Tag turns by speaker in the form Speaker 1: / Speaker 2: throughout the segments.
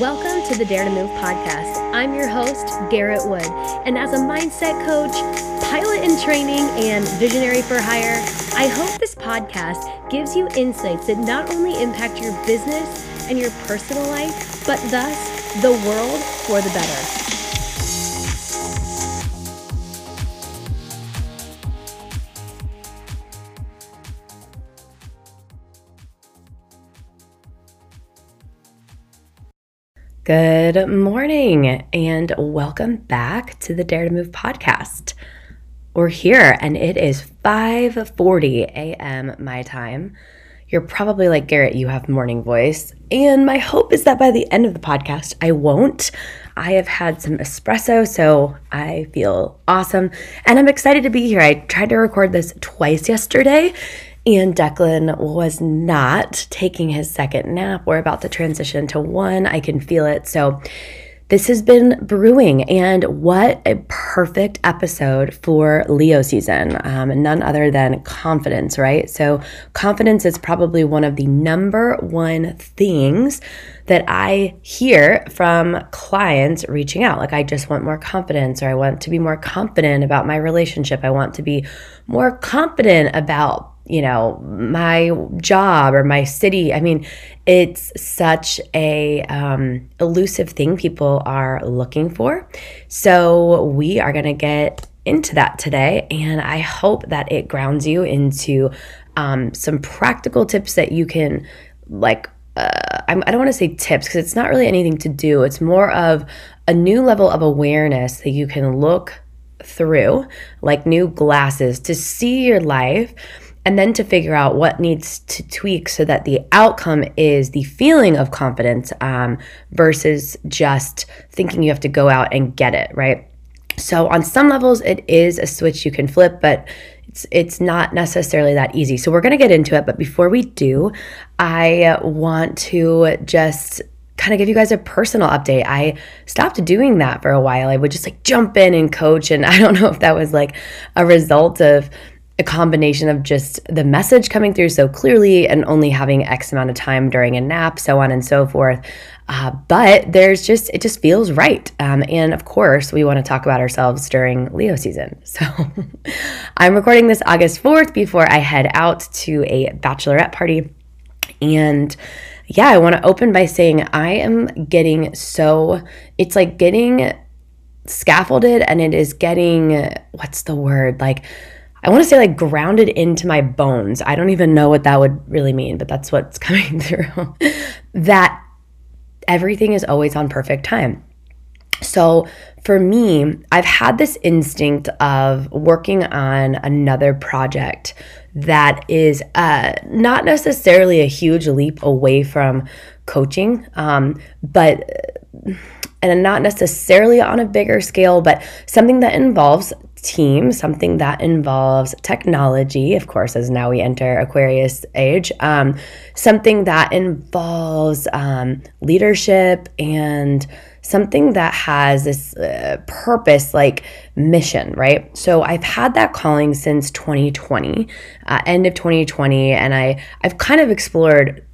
Speaker 1: Welcome to the Dare to Move podcast. I'm your host, Garrett Wood, and as a mindset coach, pilot in training, and visionary for hire, I hope this podcast gives you insights that not only impact your business and your personal life, but thus the world for the better. Good morning and welcome back to the Dare to Move podcast. We're here and it is 5:40 a.m. my time. You're probably like Garrett, you have morning voice, and my hope is that by the end of the podcast I won't. I have had some espresso, so I feel awesome and I'm excited to be here. I tried to record this twice yesterday and Declan was not taking his second nap. We're about to transition to one. I can feel it. So, this has been brewing, and what a perfect episode for Leo season. Um, none other than confidence, right? So, confidence is probably one of the number one things that I hear from clients reaching out. Like, I just want more confidence, or I want to be more confident about my relationship. I want to be more confident about you know, my job or my city. I mean, it's such a um, elusive thing people are looking for. So we are going to get into that today, and I hope that it grounds you into um, some practical tips that you can like. Uh, I don't want to say tips because it's not really anything to do. It's more of a new level of awareness that you can look through, like new glasses, to see your life and then to figure out what needs to tweak so that the outcome is the feeling of confidence um, versus just thinking you have to go out and get it right so on some levels it is a switch you can flip but it's it's not necessarily that easy so we're going to get into it but before we do i want to just kind of give you guys a personal update. I stopped doing that for a while. I would just like jump in and coach. And I don't know if that was like a result of combination of just the message coming through so clearly and only having X amount of time during a nap, so on and so forth. Uh, but there's just, it just feels right. Um, and of course, we want to talk about ourselves during Leo season. So I'm recording this August 4th before I head out to a bachelorette party. And yeah, I want to open by saying I am getting so, it's like getting scaffolded and it is getting, what's the word? Like, I want to say like grounded into my bones. I don't even know what that would really mean, but that's what's coming through. that everything is always on perfect time. So for me, I've had this instinct of working on another project that is uh, not necessarily a huge leap away from coaching, um, but and not necessarily on a bigger scale, but something that involves team, something that involves technology, of course, as now we enter Aquarius age, um, something that involves um, leadership and something that has this uh, purpose like mission right? So i've had that calling since 2020 uh, end of 2020 and i i've kind of explored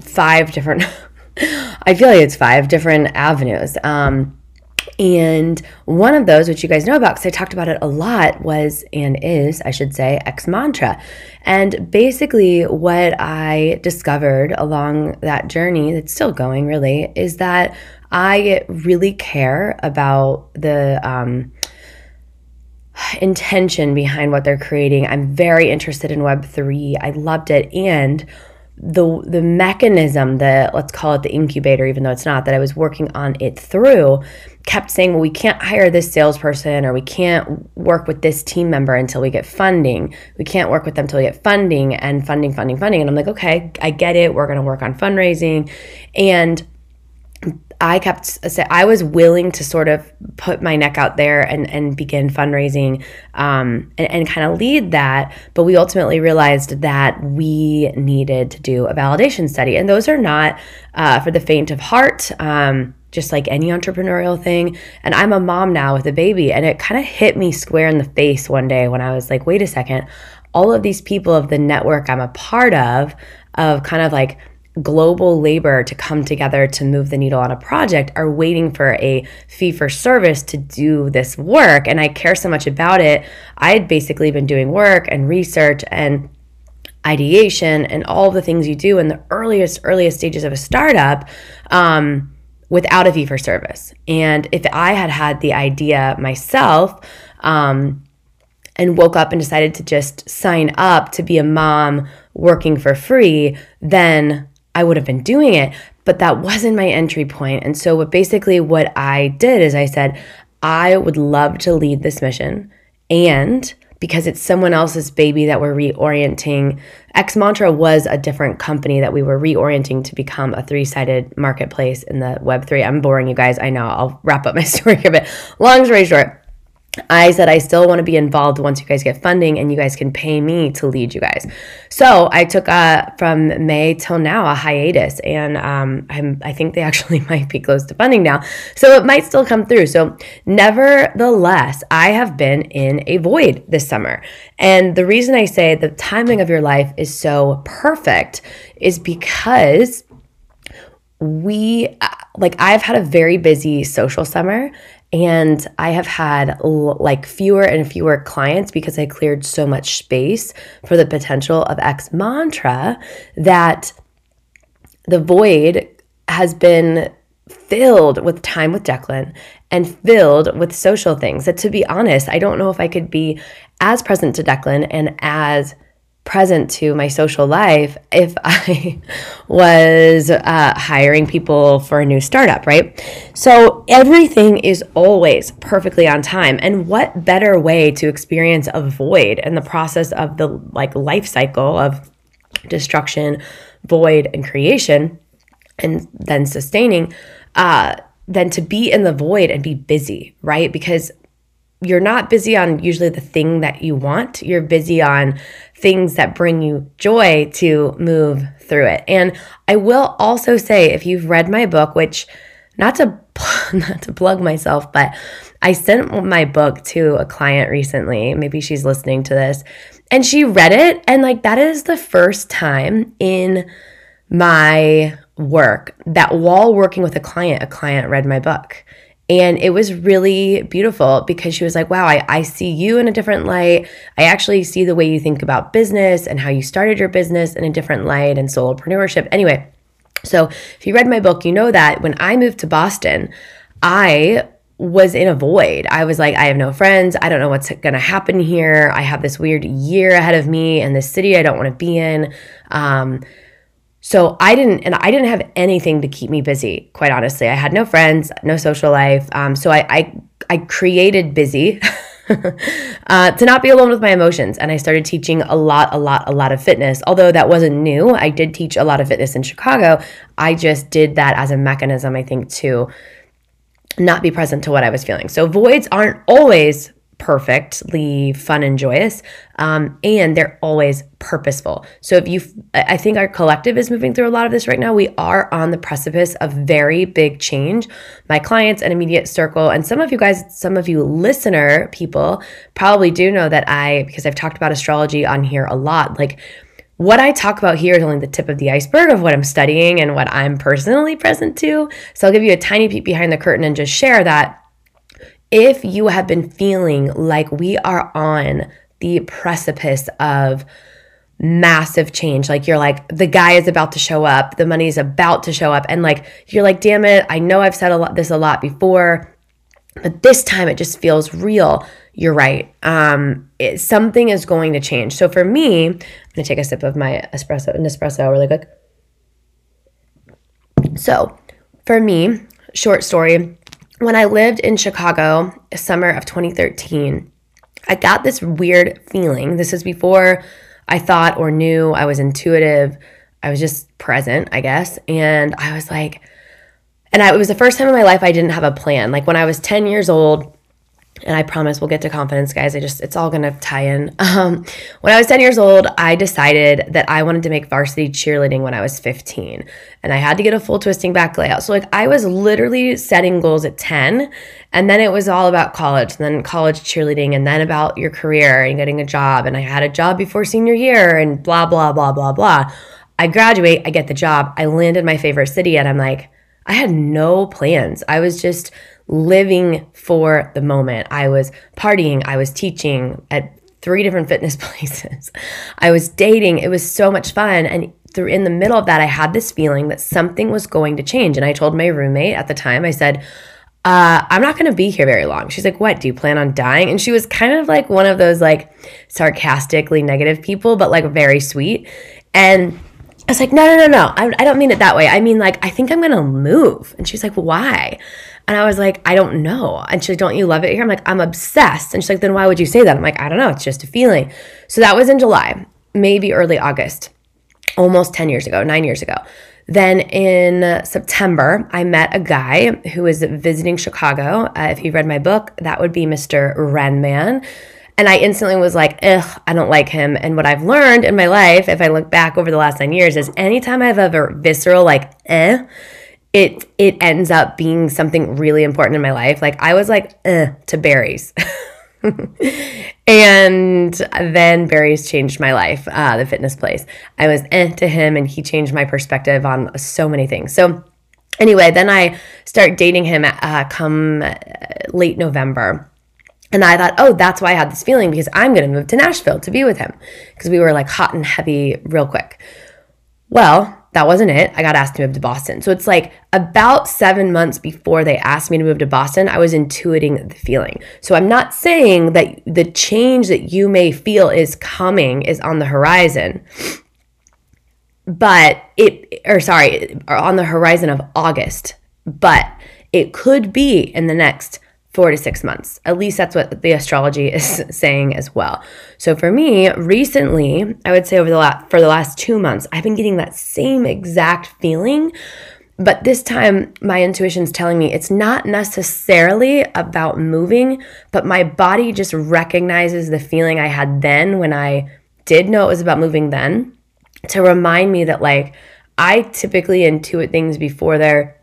Speaker 1: five different i feel like it's five different avenues um, and one of those, which you guys know about because I talked about it a lot, was and is, I should say, X Mantra. And basically, what I discovered along that journey, that's still going really, is that I really care about the, um, intention behind what they're creating. I'm very interested in Web3. I loved it. And the the mechanism that let's call it the incubator even though it's not that I was working on it through kept saying well we can't hire this salesperson or we can't work with this team member until we get funding. We can't work with them until we get funding and funding funding funding. And I'm like okay I get it. We're going to work on fundraising. And I kept I was willing to sort of put my neck out there and and begin fundraising um, and, and kind of lead that. But we ultimately realized that we needed to do a validation study, and those are not uh, for the faint of heart. Um, just like any entrepreneurial thing. And I'm a mom now with a baby, and it kind of hit me square in the face one day when I was like, wait a second, all of these people of the network I'm a part of, of kind of like global labor to come together to move the needle on a project are waiting for a fee for service to do this work. And I care so much about it. I had basically been doing work and research and ideation and all the things you do in the earliest, earliest stages of a startup. Um, without a fee for service. And if I had had the idea myself, um, and woke up and decided to just sign up to be a mom working for free, then I would have been doing it. But that wasn't my entry point. And so, what basically what I did is I said, I would love to lead this mission. And because it's someone else's baby that we're reorienting. X Mantra was a different company that we were reorienting to become a three sided marketplace in the Web3. I'm boring you guys. I know. I'll wrap up my story a bit. Long story short, I said I still want to be involved once you guys get funding and you guys can pay me to lead you guys. So I took uh, from May till now a hiatus, and um, I'm, I think they actually might be close to funding now. So it might still come through. So, nevertheless, I have been in a void this summer. And the reason I say the timing of your life is so perfect is because we uh, like I've had a very busy social summer and I have had like fewer and fewer clients because I cleared so much space for the potential of X Mantra that the void has been filled with time with Declan and filled with social things. That to be honest, I don't know if I could be as present to Declan and as present to my social life if I was uh, hiring people for a new startup, right? So everything is always perfectly on time. And what better way to experience a void and the process of the like life cycle of destruction, void, and creation, and then sustaining, uh, than to be in the void and be busy, right? Because you're not busy on usually the thing that you want. You're busy on things that bring you joy to move through it. And I will also say if you've read my book, which not to not to plug myself, but I sent my book to a client recently. Maybe she's listening to this. And she read it and like that is the first time in my work that while working with a client, a client read my book. And it was really beautiful because she was like, wow, I, I see you in a different light. I actually see the way you think about business and how you started your business in a different light and solopreneurship. Anyway, so if you read my book, you know that when I moved to Boston, I was in a void. I was like, I have no friends. I don't know what's going to happen here. I have this weird year ahead of me in this city I don't want to be in. Um, so I didn't, and I didn't have anything to keep me busy. Quite honestly, I had no friends, no social life. Um, so I, I, I created busy uh, to not be alone with my emotions, and I started teaching a lot, a lot, a lot of fitness. Although that wasn't new, I did teach a lot of fitness in Chicago. I just did that as a mechanism, I think, to not be present to what I was feeling. So voids aren't always perfectly fun and joyous um, and they're always purposeful. So if you i think our collective is moving through a lot of this right now. We are on the precipice of very big change. My clients and immediate circle and some of you guys some of you listener people probably do know that i because i've talked about astrology on here a lot like what I talk about here is only the tip of the iceberg of what I'm studying and what I'm personally present to. So I'll give you a tiny peek behind the curtain and just share that if you have been feeling like we are on the precipice of massive change, like you're like, the guy is about to show up, the money is about to show up, and like, you're like, damn it, I know I've said a lot, this a lot before, but this time it just feels real. You're right. Um, it, something is going to change. So for me, I'm gonna take a sip of my espresso, an espresso really quick. So for me, short story, when I lived in Chicago, summer of 2013, I got this weird feeling. This is before I thought or knew I was intuitive. I was just present, I guess. And I was like, and I, it was the first time in my life I didn't have a plan. Like when I was 10 years old, and I promise we'll get to confidence, guys. I just, it's all gonna tie in. Um, when I was 10 years old, I decided that I wanted to make varsity cheerleading when I was 15. And I had to get a full twisting back layout. So, like, I was literally setting goals at 10. And then it was all about college, and then college cheerleading, and then about your career and getting a job. And I had a job before senior year, and blah, blah, blah, blah, blah. I graduate, I get the job, I land in my favorite city, and I'm like, I had no plans. I was just living for the moment. I was partying, I was teaching at three different fitness places. I was dating. It was so much fun. And through in the middle of that, I had this feeling that something was going to change. And I told my roommate at the time, I said, uh, I'm not going to be here very long. She's like, What? Do you plan on dying? And she was kind of like one of those like sarcastically negative people, but like very sweet. And I was like, No, no, no, no. I, I don't mean it that way. I mean, like, I think I'm going to move. And she's like, Why? And I was like, I don't know. And she's like, Don't you love it here? I'm like, I'm obsessed. And she's like, Then why would you say that? I'm like, I don't know. It's just a feeling. So that was in July, maybe early August, almost 10 years ago, nine years ago. Then in September, I met a guy who was visiting Chicago. Uh, if he read my book, that would be Mr. Renman. And I instantly was like, ugh, I don't like him. And what I've learned in my life, if I look back over the last nine years, is anytime I've ever visceral, like, eh, it it ends up being something really important in my life. Like I was like, to Barry's. and then Barry's changed my life, uh, the fitness place. I was eh to him, and he changed my perspective on so many things. So, anyway, then I start dating him uh, come uh, late November. And I thought, oh, that's why I had this feeling because I'm going to move to Nashville to be with him because we were like hot and heavy real quick. Well, that wasn't it. I got asked to move to Boston. So it's like about seven months before they asked me to move to Boston, I was intuiting the feeling. So I'm not saying that the change that you may feel is coming is on the horizon, but it, or sorry, on the horizon of August, but it could be in the next four to six months. At least that's what the astrology is saying as well. So for me, recently, I would say over the last for the last two months, I've been getting that same exact feeling. But this time, my intuition is telling me it's not necessarily about moving, but my body just recognizes the feeling I had then when I did know it was about moving then to remind me that, like, I typically intuit things before they're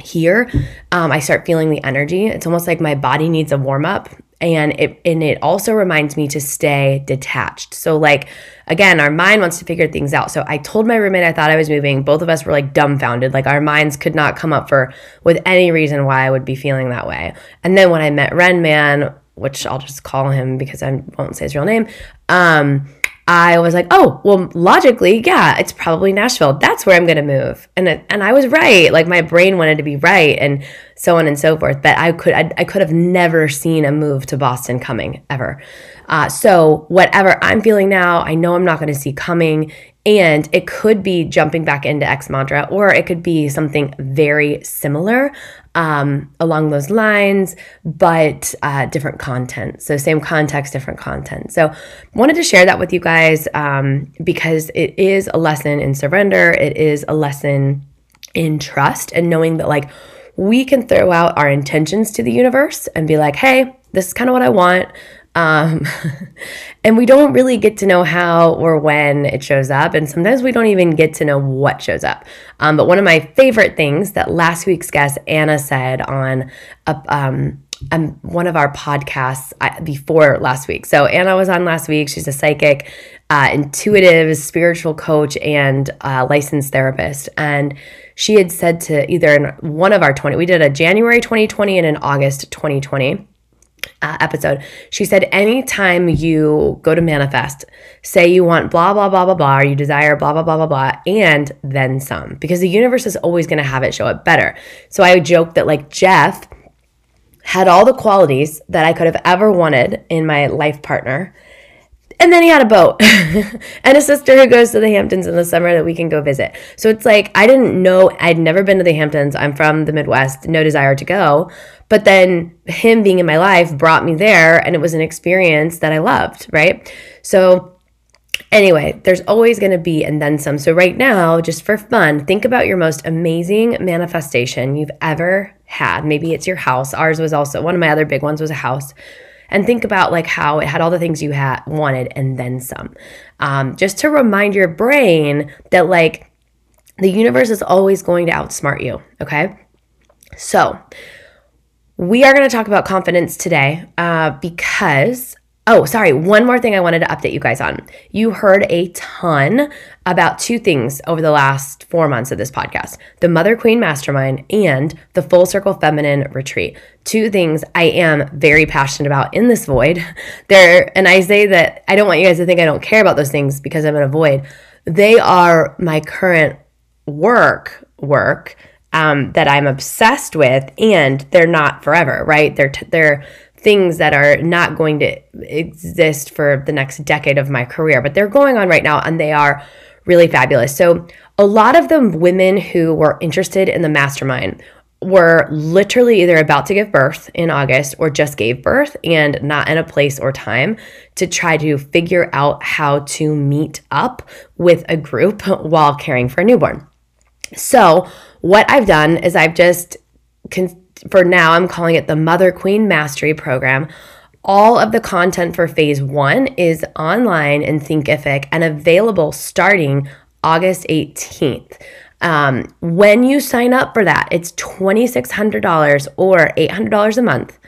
Speaker 1: here, um, I start feeling the energy. It's almost like my body needs a warm up. And it and it also reminds me to stay detached. So like again, our mind wants to figure things out. So I told my roommate I thought I was moving. Both of us were like dumbfounded. Like our minds could not come up for with any reason why I would be feeling that way. And then when I met Ren Man, which I'll just call him because I won't say his real name, um, I was like, oh, well, logically, yeah, it's probably Nashville. That's where I'm going to move. And and I was right. Like my brain wanted to be right and so on and so forth. But I could I, I could have never seen a move to Boston coming ever. Uh, so whatever I'm feeling now, I know I'm not going to see coming. And it could be jumping back into X mantra, or it could be something very similar um, along those lines, but uh, different content. So, same context, different content. So, wanted to share that with you guys um, because it is a lesson in surrender, it is a lesson in trust and knowing that, like, we can throw out our intentions to the universe and be like, hey, this is kind of what I want. Um, and we don't really get to know how or when it shows up. And sometimes we don't even get to know what shows up. Um, but one of my favorite things that last week's guest, Anna, said on a, um, um, one of our podcasts before last week. So Anna was on last week. She's a psychic, uh, intuitive, spiritual coach, and uh, licensed therapist. And she had said to either in one of our 20, we did a January 2020 and an August 2020 uh, episode, she said, anytime you go to manifest, say you want blah, blah, blah, blah, blah, or you desire blah, blah, blah, blah, blah, and then some, because the universe is always going to have it show up better. So I joke that, like, Jeff had all the qualities that I could have ever wanted in my life partner. And then he had a boat and a sister who goes to the Hamptons in the summer that we can go visit. So it's like, I didn't know, I'd never been to the Hamptons. I'm from the Midwest, no desire to go. But then him being in my life brought me there and it was an experience that I loved, right? So Anyway, there's always going to be and then some. So, right now, just for fun, think about your most amazing manifestation you've ever had. Maybe it's your house. Ours was also one of my other big ones was a house. And think about like how it had all the things you had wanted and then some. Um, just to remind your brain that like the universe is always going to outsmart you. Okay. So, we are going to talk about confidence today uh, because Oh, sorry. One more thing I wanted to update you guys on. You heard a ton about two things over the last four months of this podcast the Mother Queen Mastermind and the Full Circle Feminine Retreat. Two things I am very passionate about in this void. There, and I say that I don't want you guys to think I don't care about those things because I'm in a void. They are my current work, work. Um, that I'm obsessed with, and they're not forever, right? They're t- they're things that are not going to exist for the next decade of my career, but they're going on right now and they are really fabulous. So, a lot of the women who were interested in the mastermind were literally either about to give birth in August or just gave birth and not in a place or time to try to figure out how to meet up with a group while caring for a newborn. So, what I've done is I've just for now, I'm calling it the Mother Queen Mastery Program. All of the content for phase one is online in Thinkific and available starting August 18th. Um, when you sign up for that, it's $2,600 or $800 a month.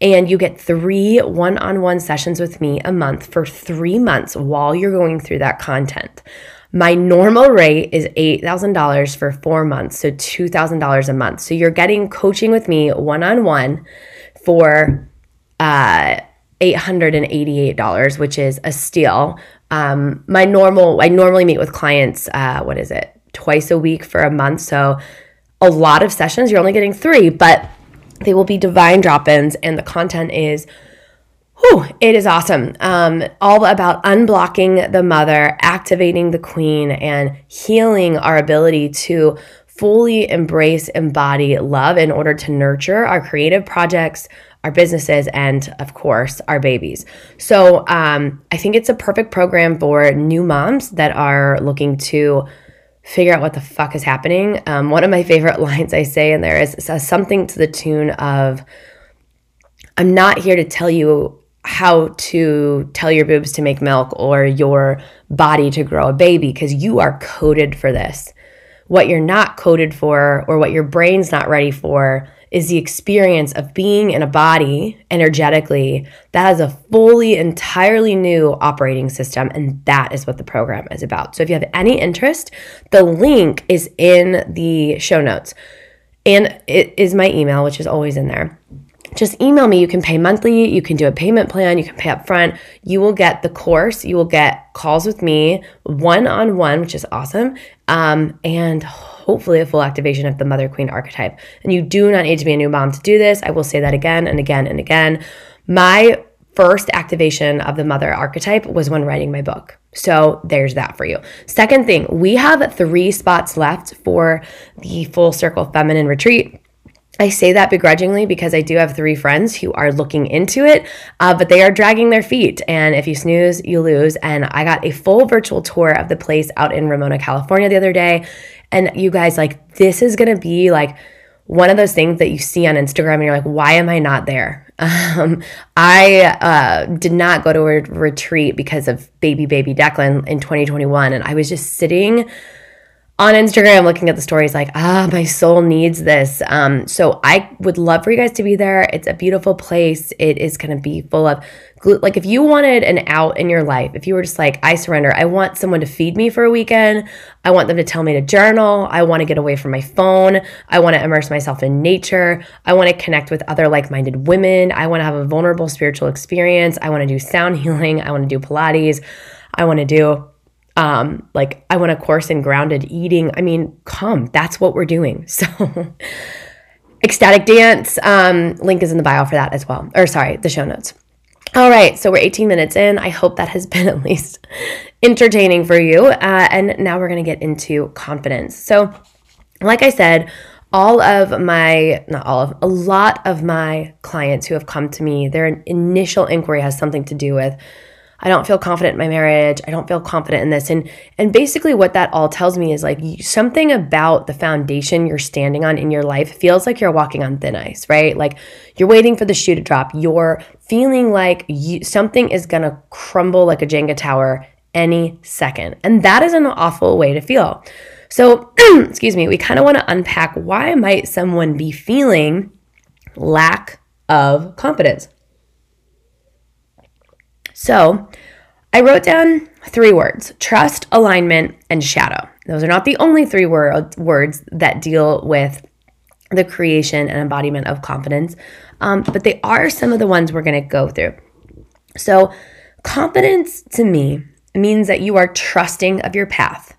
Speaker 1: And you get three one on one sessions with me a month for three months while you're going through that content. My normal rate is $8,000 for four months, so $2,000 a month. So you're getting coaching with me one on one for uh, $888, which is a steal. Um, my normal, I normally meet with clients, uh, what is it, twice a week for a month. So a lot of sessions, you're only getting three, but they will be divine drop ins, and the content is Whew, it is awesome. Um, all about unblocking the mother, activating the queen, and healing our ability to fully embrace, embody love in order to nurture our creative projects, our businesses, and of course, our babies. So um, I think it's a perfect program for new moms that are looking to figure out what the fuck is happening. Um, one of my favorite lines I say in there is something to the tune of, I'm not here to tell you how to tell your boobs to make milk or your body to grow a baby because you are coded for this. What you're not coded for or what your brain's not ready for is the experience of being in a body energetically that has a fully, entirely new operating system. And that is what the program is about. So if you have any interest, the link is in the show notes. And it is my email, which is always in there just email me. You can pay monthly, you can do a payment plan, you can pay up front. You will get the course, you will get calls with me one on one, which is awesome, um, and hopefully a full activation of the Mother Queen archetype. And you do not need to be a new mom to do this. I will say that again and again and again. My first activation of the mother archetype was when writing my book. So there's that for you. Second thing, we have three spots left for the Full Circle Feminine Retreat. I say that begrudgingly because I do have three friends who are looking into it, uh, but they are dragging their feet. And if you snooze, you lose. And I got a full virtual tour of the place out in Ramona, California the other day. And you guys, like, this is to be like one of those things that you see on Instagram and you're like, why am I not there? Um, I uh, did not go to a retreat because of baby, baby Declan in 2021. And I was just sitting on Instagram looking at the stories like, ah, my soul needs this. Um, so I would love for you guys to be there. It's a beautiful place. It is going to be full of like if you wanted an out in your life, if you were just like, I surrender, I want someone to feed me for a weekend. I want them to tell me to journal. I want to get away from my phone. I want to immerse myself in nature. I want to connect with other like minded women. I want to have a vulnerable spiritual experience. I want to do sound healing. I want to do Pilates. I want to do um like i want a course in grounded eating. I mean come that's what we're doing. So ecstatic dance um link is in the bio for that as well or sorry the show notes. All right so we're 18 minutes in. I hope that has been at least entertaining for you uh, and now we're to get into confidence. So like i said all of my not all of a lot of my clients who have come to me their initial inquiry has something to do with I don't feel confident in my marriage. I don't feel confident in this. And and basically what that all tells me is like something about the foundation you're standing on in your life feels like you're walking on thin ice, right? Like you're waiting for the shoe to drop. You're feeling like you, something is going to crumble like a Jenga tower any second. And that is an awful way to feel. So, excuse me, we kind of want to unpack why might someone be feeling lack of confidence? So I wrote down three words trust, alignment, and shadow. Those are not the only three word, words that deal with the creation and embodiment of confidence, um, but they are some of the ones we're going to go through. So, confidence to me means that you are trusting of your path.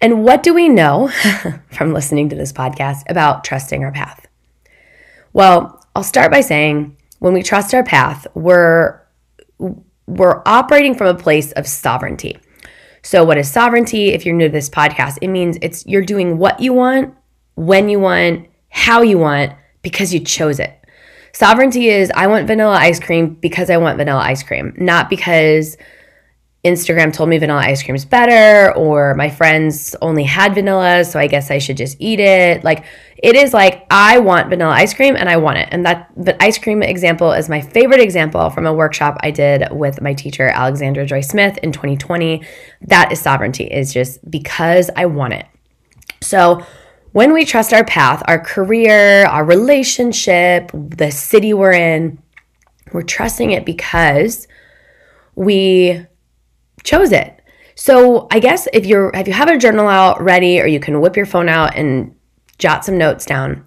Speaker 1: And what do we know from listening to this podcast about trusting our path? Well, I'll start by saying when we trust our path, we're we're operating from a place of sovereignty. So what is sovereignty? If you're new to this podcast, it means it's you're doing what you want, when you want, how you want because you chose it. Sovereignty is I want vanilla ice cream because I want vanilla ice cream, not because Instagram told me vanilla ice cream is better, or my friends only had vanilla, so I guess I should just eat it. Like it is like I want vanilla ice cream and I want it. And that the ice cream example is my favorite example from a workshop I did with my teacher Alexandra Joy Smith in 2020. That is sovereignty, is just because I want it. So when we trust our path, our career, our relationship, the city we're in, we're trusting it because we chose it. So I guess if you're if you have a journal out ready or you can whip your phone out and jot some notes down,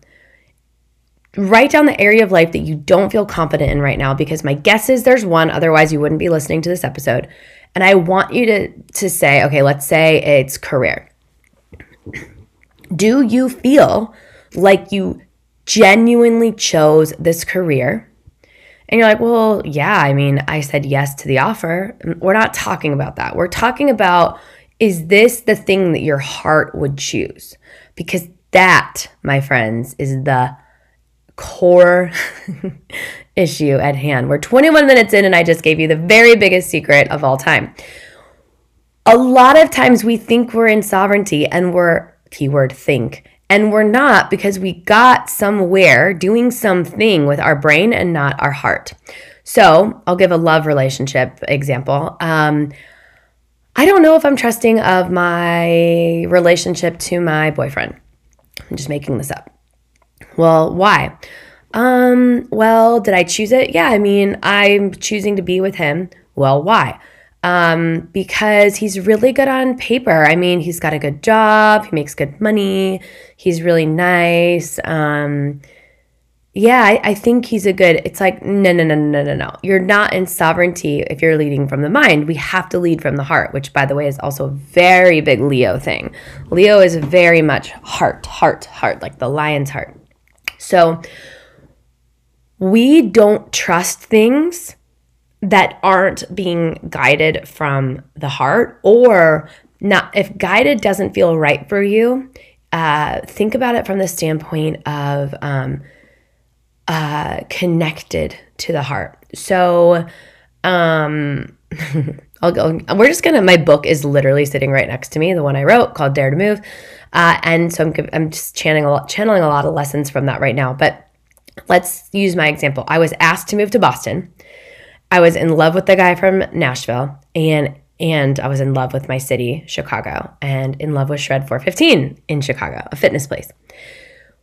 Speaker 1: write down the area of life that you don't feel confident in right now because my guess is there's one otherwise you wouldn't be listening to this episode. And I want you to to say, okay, let's say it's career. Do you feel like you genuinely chose this career and you're like, well, yeah, I mean, I said yes to the offer. We're not talking about that. We're talking about is this the thing that your heart would choose? Because that, my friends, is the core issue at hand. We're 21 minutes in, and I just gave you the very biggest secret of all time. A lot of times we think we're in sovereignty and we're, keyword think, and we're not because we got somewhere doing something with our brain and not our heart. So I'll give a love relationship example. Um, I don't know if I'm trusting of my relationship to my boyfriend. I'm just making this up. Well, why? Um, well, did I choose it? Yeah, I mean, I'm choosing to be with him. Well, why? Um, because he's really good on paper. I mean, he's got a good job, he makes good money, he's really nice. Um, yeah, I, I, think he's a good. It's like no, no, no, no, no, no. You're not in sovereignty if you're leading from the mind. We have to lead from the heart, which, by the way, is also a very big Leo thing. Leo is very much heart, heart, heart, like the lion's heart. So we don't trust things that aren't being guided from the heart or not if guided doesn't feel right for you uh, think about it from the standpoint of um, uh, connected to the heart so um, I'll go. We're just gonna. My book is literally sitting right next to me, the one I wrote called Dare to Move, uh, and so I'm I'm just channeling a lot, channeling a lot of lessons from that right now. But let's use my example. I was asked to move to Boston, I was in love with the guy from Nashville and and I was in love with my city, Chicago, and in love with Shred 415 in Chicago, a fitness place.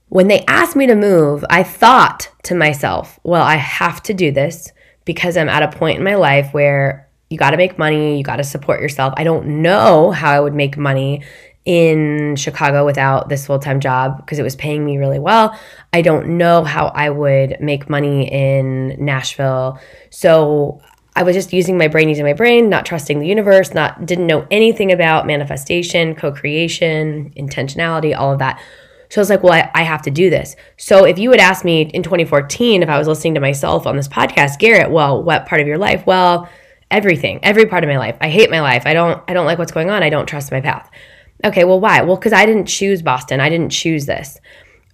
Speaker 1: When they asked me to move, I thought to myself, well, I have to do this because I'm at a point in my life where you got to make money, you got to support yourself. I don't know how I would make money in Chicago without this full time job because it was paying me really well. I don't know how I would make money in Nashville. So I was just using my brain, using my brain, not trusting the universe, not didn't know anything about manifestation, co-creation, intentionality, all of that. So I was like, well, I, I have to do this. So if you would ask me in 2014 if I was listening to myself on this podcast, Garrett, well, what part of your life? Well, everything, every part of my life. I hate my life. I don't I don't like what's going on. I don't trust my path. Okay, well, why? Well, because I didn't choose Boston. I didn't choose this.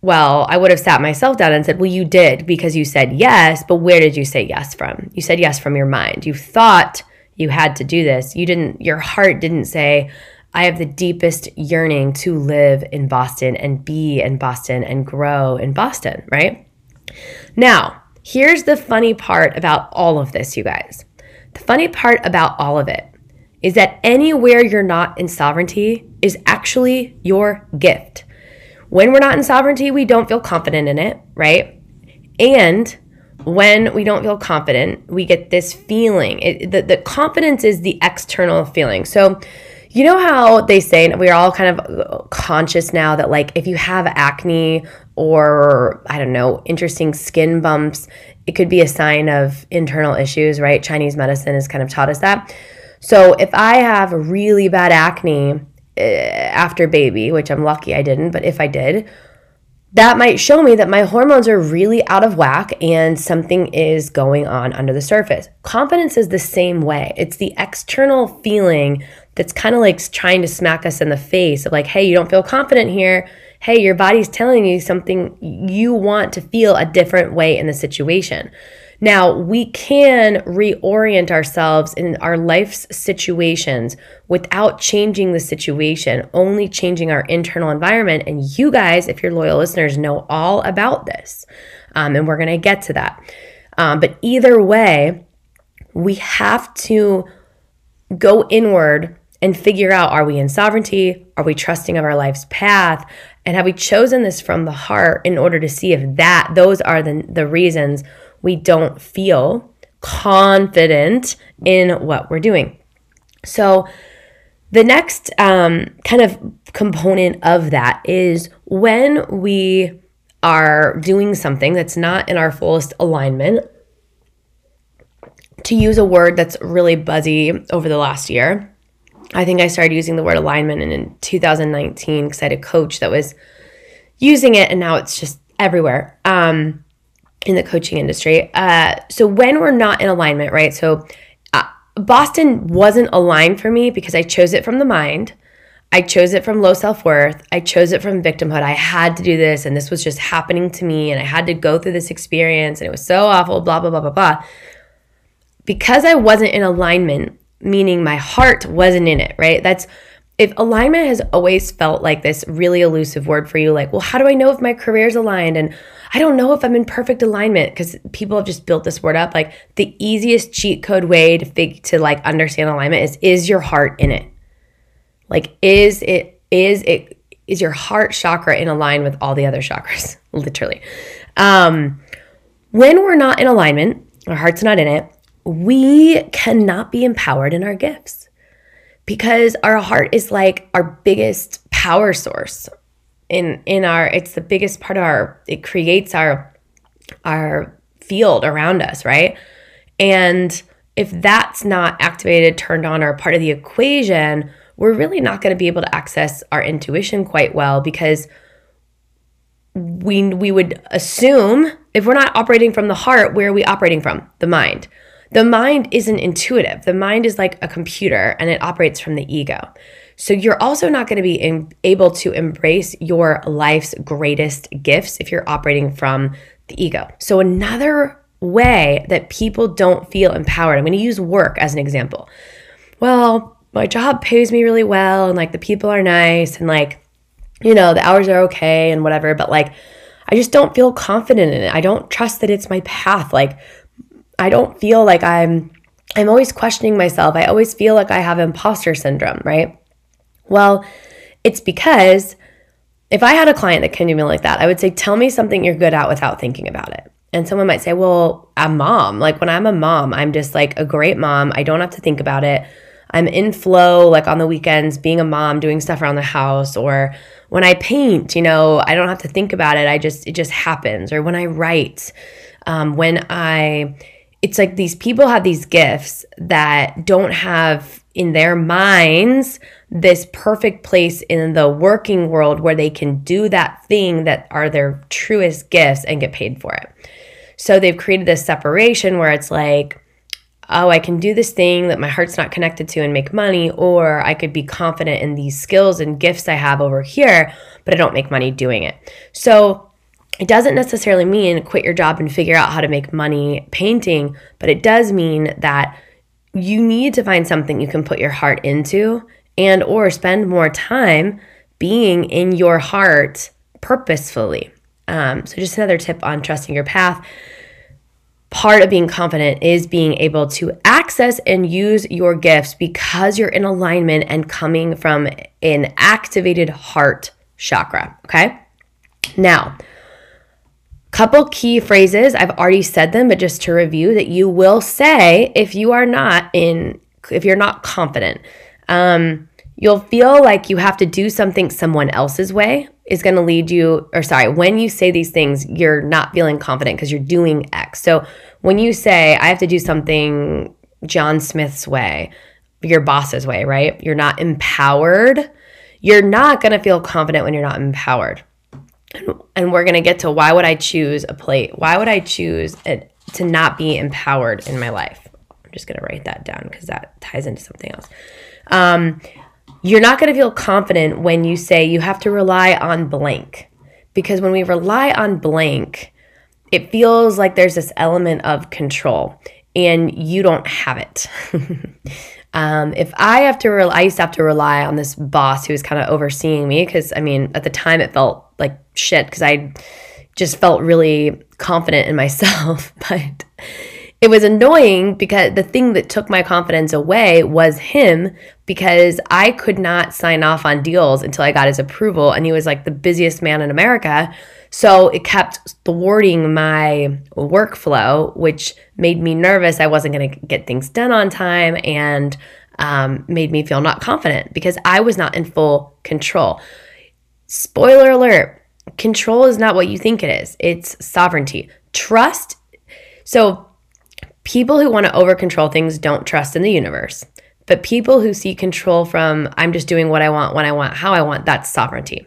Speaker 1: Well, I would have sat myself down and said, Well, you did because you said yes, but where did you say yes from? You said yes from your mind. You thought you had to do this. You didn't, your heart didn't say, I have the deepest yearning to live in Boston and be in Boston and grow in Boston, right? Now, here's the funny part about all of this, you guys. The funny part about all of it is that anywhere you're not in sovereignty is actually your gift. When we're not in sovereignty, we don't feel confident in it, right? And when we don't feel confident, we get this feeling. It, the, the confidence is the external feeling. So, you know how they say, we're all kind of conscious now that, like, if you have acne or, I don't know, interesting skin bumps, it could be a sign of internal issues, right? Chinese medicine has kind of taught us that. So, if I have really bad acne uh, after baby, which I'm lucky I didn't, but if I did, that might show me that my hormones are really out of whack and something is going on under the surface. Confidence is the same way. It's the external feeling that's kind of like trying to smack us in the face of like, hey, you don't feel confident here. Hey, your body's telling you something you want to feel a different way in the situation. Now, we can reorient ourselves in our life's situations without changing the situation, only changing our internal environment. And you guys, if you're loyal listeners, know all about this. Um, and we're going to get to that. Um, but either way, we have to go inward and figure out are we in sovereignty? Are we trusting of our life's path? And have we chosen this from the heart in order to see if that those are the, the reasons we don't feel confident in what we're doing. So, the next um, kind of component of that is when we are doing something that's not in our fullest alignment. To use a word that's really buzzy over the last year, I think I started using the word alignment in, in 2019 because I had a coach that was using it, and now it's just everywhere. Um, in the coaching industry. Uh, so when we're not in alignment, right? So uh, Boston wasn't aligned for me because I chose it from the mind. I chose it from low self worth. I chose it from victimhood. I had to do this, and this was just happening to me, and I had to go through this experience, and it was so awful, blah, blah, blah, blah, blah. Because I wasn't in alignment, meaning my heart wasn't in it, right? That's if alignment has always felt like this really elusive word for you, like, well, how do I know if my career's aligned? And I don't know if I'm in perfect alignment because people have just built this word up. Like the easiest cheat code way to fig- to like understand alignment is is your heart in it? Like is it is it is your heart chakra in align with all the other chakras? Literally. Um, when we're not in alignment, our heart's not in it, we cannot be empowered in our gifts because our heart is like our biggest power source in in our it's the biggest part of our it creates our our field around us right? And if that's not activated turned on or part of the equation we're really not going to be able to access our intuition quite well because we we would assume if we're not operating from the heart where are we operating from? The mind. The mind isn't intuitive. The mind is like a computer and it operates from the ego so you're also not going to be able to embrace your life's greatest gifts if you're operating from the ego. So another way that people don't feel empowered, I'm going to use work as an example. Well, my job pays me really well and like the people are nice and like you know, the hours are okay and whatever, but like I just don't feel confident in it. I don't trust that it's my path. Like I don't feel like I'm I'm always questioning myself. I always feel like I have imposter syndrome, right? Well, it's because if I had a client that came to me like that, I would say, Tell me something you're good at without thinking about it. And someone might say, Well, I'm mom. Like when I'm a mom, I'm just like a great mom. I don't have to think about it. I'm in flow, like on the weekends, being a mom, doing stuff around the house, or when I paint, you know, I don't have to think about it. I just, it just happens. Or when I write, um, when I, it's like these people have these gifts that don't have in their minds this perfect place in the working world where they can do that thing that are their truest gifts and get paid for it. So they've created this separation where it's like, oh, I can do this thing that my heart's not connected to and make money, or I could be confident in these skills and gifts I have over here, but I don't make money doing it. So it doesn't necessarily mean quit your job and figure out how to make money painting, but it does mean that you need to find something you can put your heart into and or spend more time being in your heart purposefully. Um, so just another tip on trusting your path. Part of being confident is being able to access and use your gifts because you're in alignment and coming from an activated heart chakra. Okay. Now, Couple key phrases, I've already said them, but just to review that you will say if you are not in, if you're not confident. Um, you'll feel like you have to do something someone else's way is going to lead you, or sorry, when you say these things, you're not feeling confident because you're doing X. So when you say, I have to do something John Smith's way, your boss's way, right? You're not empowered. You're not going to feel confident when you're not empowered. And we're going to get to why would I choose a plate? Why would I choose a, to not be empowered in my life? I'm just going to write that down because that ties into something else. Um, you're not going to feel confident when you say you have to rely on blank. Because when we rely on blank, it feels like there's this element of control and you don't have it. um, if I have to, re- I used to have to rely on this boss who was kind of overseeing me because I mean, at the time it felt like shit because I just felt really confident in myself. but it was annoying because the thing that took my confidence away was him because I could not sign off on deals until I got his approval. And he was like the busiest man in America. So it kept thwarting my workflow, which made me nervous. I wasn't going to get things done on time and um, made me feel not confident because I was not in full control. Spoiler alert control is not what you think it is, it's sovereignty. Trust. So, people who want to over control things don't trust in the universe. But people who see control from, I'm just doing what I want, when I want, how I want, that's sovereignty.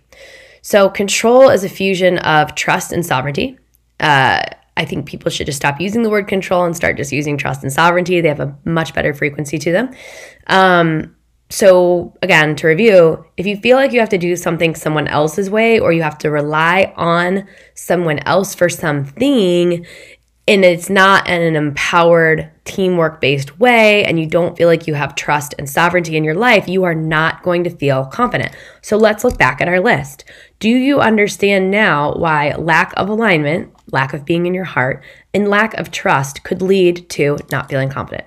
Speaker 1: So, control is a fusion of trust and sovereignty. Uh, I think people should just stop using the word control and start just using trust and sovereignty. They have a much better frequency to them. Um, so, again, to review, if you feel like you have to do something someone else's way or you have to rely on someone else for something, and it's not in an empowered teamwork based way and you don't feel like you have trust and sovereignty in your life, you are not going to feel confident. So let's look back at our list. Do you understand now why lack of alignment, lack of being in your heart, and lack of trust could lead to not feeling confident?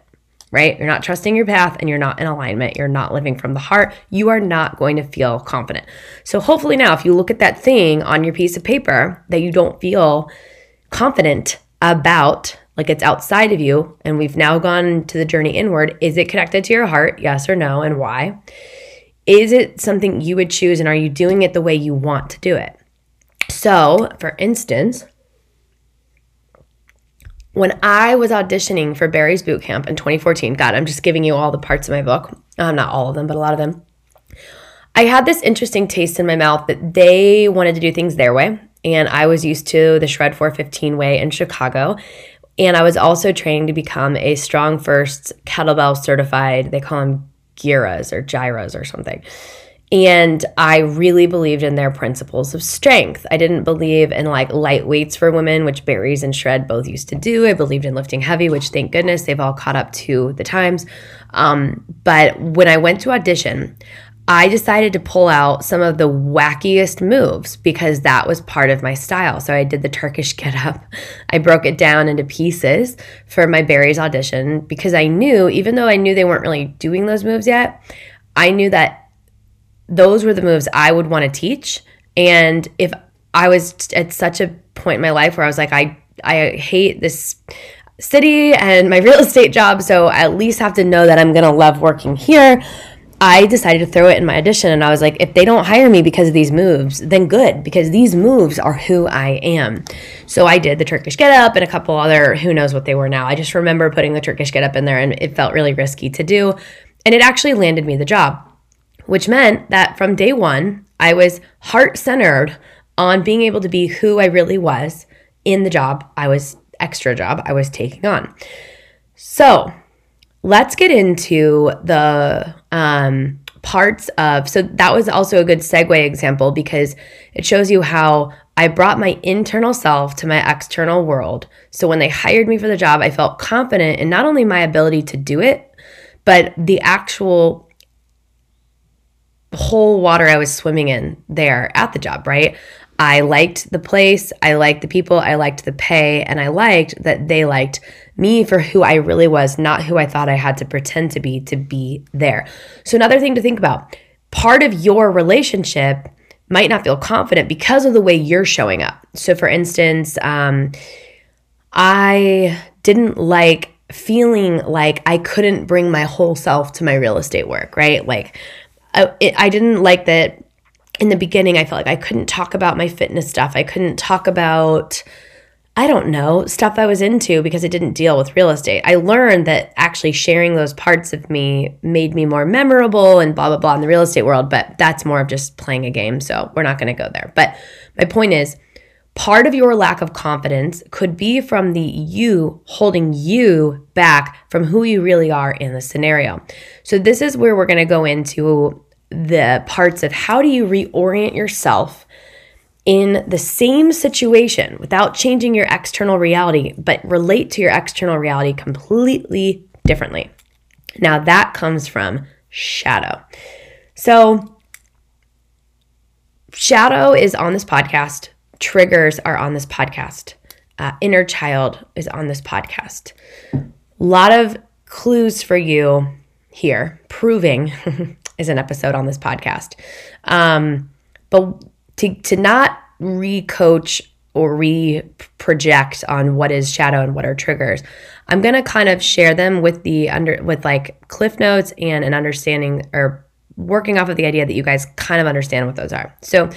Speaker 1: Right? You're not trusting your path and you're not in alignment. You're not living from the heart. You are not going to feel confident. So, hopefully, now if you look at that thing on your piece of paper that you don't feel confident about, like it's outside of you, and we've now gone to the journey inward. Is it connected to your heart? Yes or no, and why? Is it something you would choose, and are you doing it the way you want to do it? So, for instance, when I was auditioning for Barry's Boot Camp in 2014, God, I'm just giving you all the parts of my book, um, not all of them, but a lot of them. I had this interesting taste in my mouth that they wanted to do things their way and I was used to the Shred 415 way in Chicago. And I was also training to become a StrongFirst kettlebell certified, they call them Giras or Gyras or something. And I really believed in their principles of strength. I didn't believe in like light weights for women, which Barry's and Shred both used to do. I believed in lifting heavy, which thank goodness they've all caught up to the times. Um, but when I went to audition, I decided to pull out some of the wackiest moves because that was part of my style. So I did the Turkish get up. I broke it down into pieces for my Barry's audition because I knew, even though I knew they weren't really doing those moves yet, I knew that those were the moves I would want to teach. And if I was at such a point in my life where I was like, I, I hate this city and my real estate job, so I at least have to know that I'm going to love working here. I decided to throw it in my audition and I was like, if they don't hire me because of these moves, then good, because these moves are who I am. So I did the Turkish get up and a couple other, who knows what they were now. I just remember putting the Turkish get up in there and it felt really risky to do. And it actually landed me the job, which meant that from day one, I was heart centered on being able to be who I really was in the job I was, extra job I was taking on. So let's get into the um, parts of so that was also a good segue example because it shows you how I brought my internal self to my external world. So when they hired me for the job, I felt confident in not only my ability to do it, but the actual whole water I was swimming in there at the job, right? I liked the place, I liked the people, I liked the pay, and I liked that they liked me for who I really was, not who I thought I had to pretend to be to be there. So, another thing to think about part of your relationship might not feel confident because of the way you're showing up. So, for instance, um, I didn't like feeling like I couldn't bring my whole self to my real estate work, right? Like, I, it, I didn't like that in the beginning. I felt like I couldn't talk about my fitness stuff. I couldn't talk about I don't know, stuff I was into because it didn't deal with real estate. I learned that actually sharing those parts of me made me more memorable and blah, blah, blah in the real estate world, but that's more of just playing a game. So we're not going to go there. But my point is, part of your lack of confidence could be from the you holding you back from who you really are in the scenario. So this is where we're going to go into the parts of how do you reorient yourself in the same situation without changing your external reality, but relate to your external reality completely differently. Now, that comes from shadow. So, shadow is on this podcast, triggers are on this podcast, uh, inner child is on this podcast. A lot of clues for you here. Proving is an episode on this podcast. Um, but to, to not re-coach or re-project on what is shadow and what are triggers. I'm to kind of share them with the under with like cliff notes and an understanding or working off of the idea that you guys kind of understand what those are so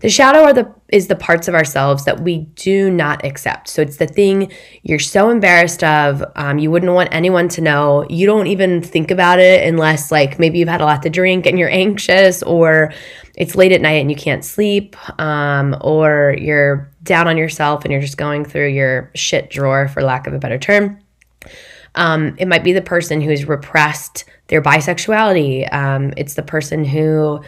Speaker 1: the shadow are the is the parts of ourselves that we do not accept. So it's the thing you're so embarrassed of. Um, you wouldn't want anyone to know. You don't even think about it unless like maybe you've had a lot to drink and you're anxious, or it's late at night and you can't sleep, um, or you're down on yourself and you're just going through your shit drawer, for lack of a better term. Um, it might be the person who's repressed their bisexuality. Um, it's the person who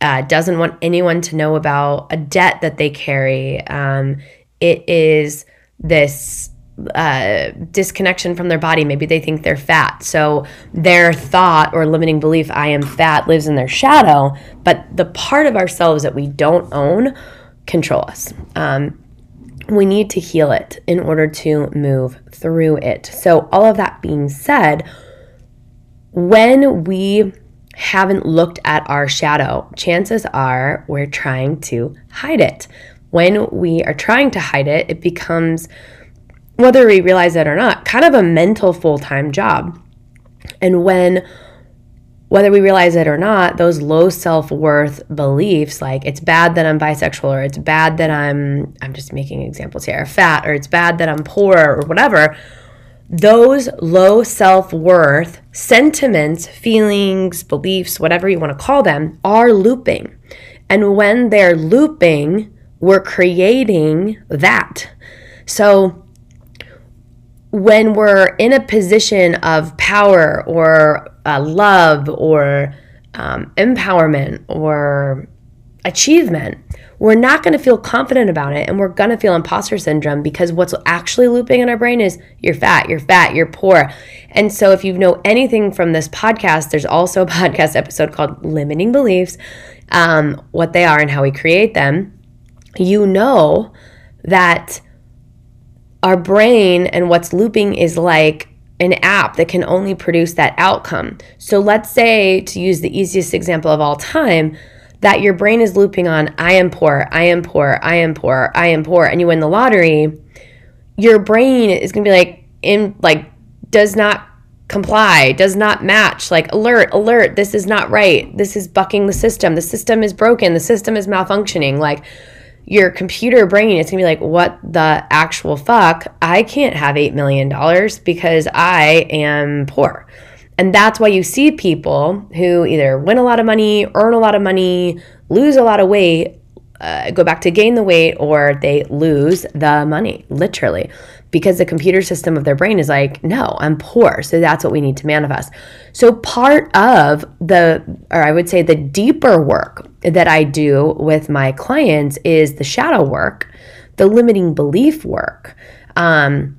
Speaker 1: uh, doesn't want anyone to know about a debt that they carry. Um, it is this uh, disconnection from their body. Maybe they think they're fat. So their thought or limiting belief, I am fat, lives in their shadow. But the part of ourselves that we don't own control us. Um, we need to heal it in order to move through it. So, all of that being said, when we haven't looked at our shadow, chances are we're trying to hide it. When we are trying to hide it, it becomes, whether we realize it or not, kind of a mental full time job. And when whether we realize it or not, those low self-worth beliefs like it's bad that I'm bisexual or it's bad that I'm I'm just making examples here, fat or it's bad that I'm poor or whatever, those low self worth sentiments, feelings, beliefs, whatever you want to call them, are looping. And when they're looping, we're creating that. So when we're in a position of power or uh, love or um, empowerment or achievement, we're not going to feel confident about it and we're going to feel imposter syndrome because what's actually looping in our brain is you're fat, you're fat, you're poor. And so if you know anything from this podcast, there's also a podcast episode called Limiting Beliefs, um, what they are and how we create them. You know that our brain and what's looping is like an app that can only produce that outcome. So let's say, to use the easiest example of all time, that your brain is looping on I am poor, I am poor, I am poor, I am poor, and you win the lottery, your brain is gonna be like in like does not comply, does not match, like alert, alert, this is not right. This is bucking the system. The system is broken, the system is malfunctioning. Like your computer brain is gonna be like, what the actual fuck? I can't have eight million dollars because I am poor. And that's why you see people who either win a lot of money, earn a lot of money, lose a lot of weight, uh, go back to gain the weight, or they lose the money, literally, because the computer system of their brain is like, no, I'm poor. So that's what we need to manifest. So part of the, or I would say the deeper work that I do with my clients is the shadow work, the limiting belief work, um,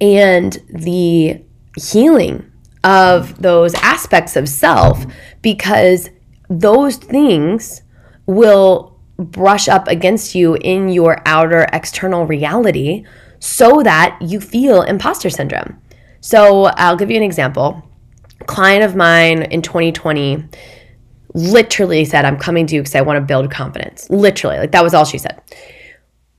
Speaker 1: and the healing of those aspects of self because those things will brush up against you in your outer external reality so that you feel imposter syndrome. So, I'll give you an example. client of mine in 2020 literally said, I'm coming to you because I want to build confidence. Literally, like that was all she said.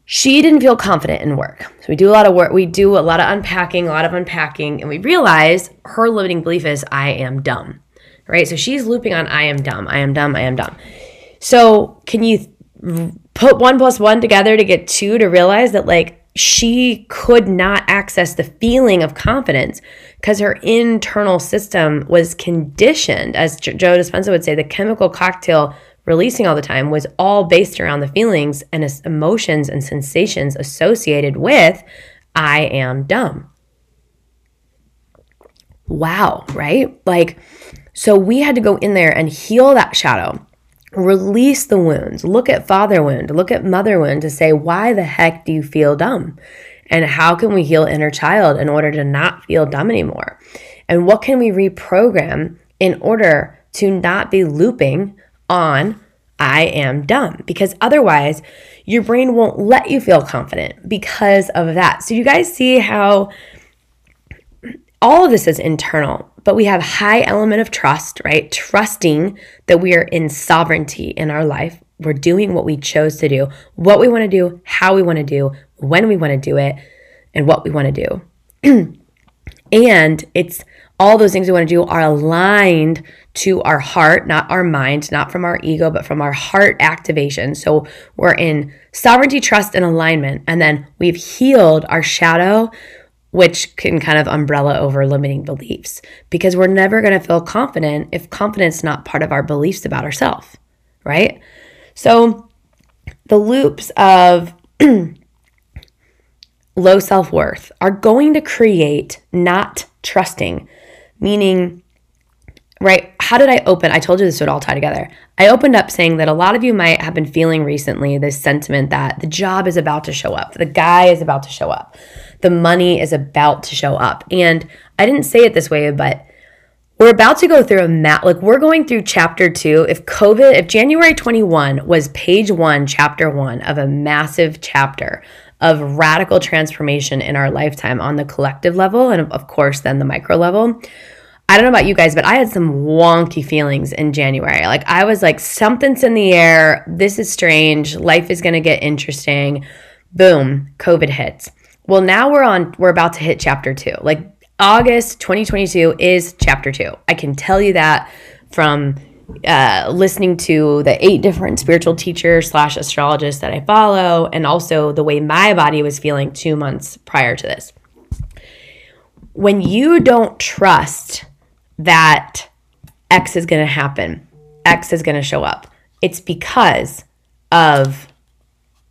Speaker 1: She didn't feel confident in work. So we do a lot of work, we do a lot of unpacking, a lot of unpacking, and we realize her limiting belief is, I am dumb, right? So she's looping on, I am dumb, I am dumb, I am dumb. So can you put one plus one together to get two to realize that, like, she could not access the feeling of confidence because her internal system was conditioned, as Joe Dispenza would say, the chemical cocktail releasing all the time was all based around the feelings and emotions and sensations associated with I am dumb. Wow, right? Like, so we had to go in there and heal that shadow release the wounds. Look at father wound, look at mother wound to say, why the heck do you feel dumb? And how can we heal inner child in order to not feel dumb anymore? And what can we reprogram in order to not be looping on, I am dumb? Because otherwise, your brain won't let you feel confident because of that. So, you guys see how all of this is internal but we have high element of trust, right? Trusting that we are in sovereignty in our life. We're doing what we chose to do, what we want to do, how we want to do, when we want to do it, and what we want to do. and it's all those things we want to do are aligned to our heart, not our mind, not from our ego, but from our heart activation. So we're in sovereignty, trust, and alignment. And then we've healed our shadow which can kind of umbrella over limiting beliefs because we're never going to feel confident if confidence is not part of our beliefs about ourselves, right? So the loops of low self worth are going to create not trusting, meaning, right? How did I open? I told you this would all tie together. I opened up saying that a lot of you might have been feeling recently this sentiment that the job is about to show up, the guy is about to show up the money is about to show up. And I didn't say it this way, but we're about to go through a mat like we're going through chapter 2 if covid if january 21 was page 1 chapter 1 of a massive chapter of radical transformation in our lifetime on the collective level and of course then the micro level I don't know about you guys, but I had some wonky feelings in January. Like, I was like, something's in the air. This is strange. Life is going to get interesting. Boom, COVID hits. Well, now we're on, we're about to hit chapter two. Like August 2022 is chapter two. I can tell you that from uh, listening to the eight different spiritual teachers slash astrologists that I follow, and also the way my body was feeling two months prior to this. When you don't trust that X is going to happen, X is going to show up, it's because of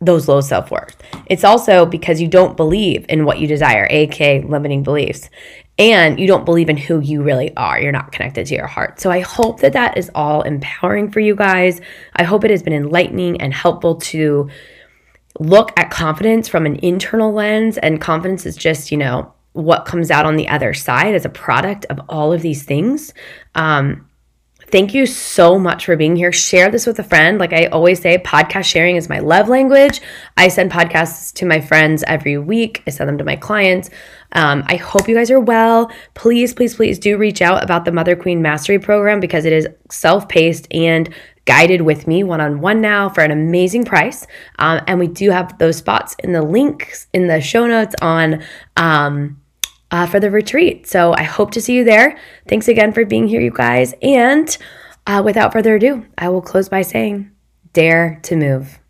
Speaker 1: those low self worth. It's also because you don't believe in what you desire, aka limiting beliefs, and you don't believe in who you really are. You're not connected to your heart. So I hope that that is all empowering for you guys. I hope it has been enlightening and helpful to look at confidence from an internal lens. And confidence is just, you know, what comes out on the other side as a product of all of these things. Um, Thank you so much for being here. Share this with a friend. Like I always say, podcast sharing is my love language. I send podcasts to my friends every week, I send them to my clients. Um, I hope you guys are well. Please, please, please do reach out about the Mother Queen Mastery Program because it is self paced and guided with me one on one now for an amazing price. Um, and we do have those spots in the links in the show notes on. Um, uh, for the retreat. So I hope to see you there. Thanks again for being here, you guys. And uh, without further ado, I will close by saying, dare to move.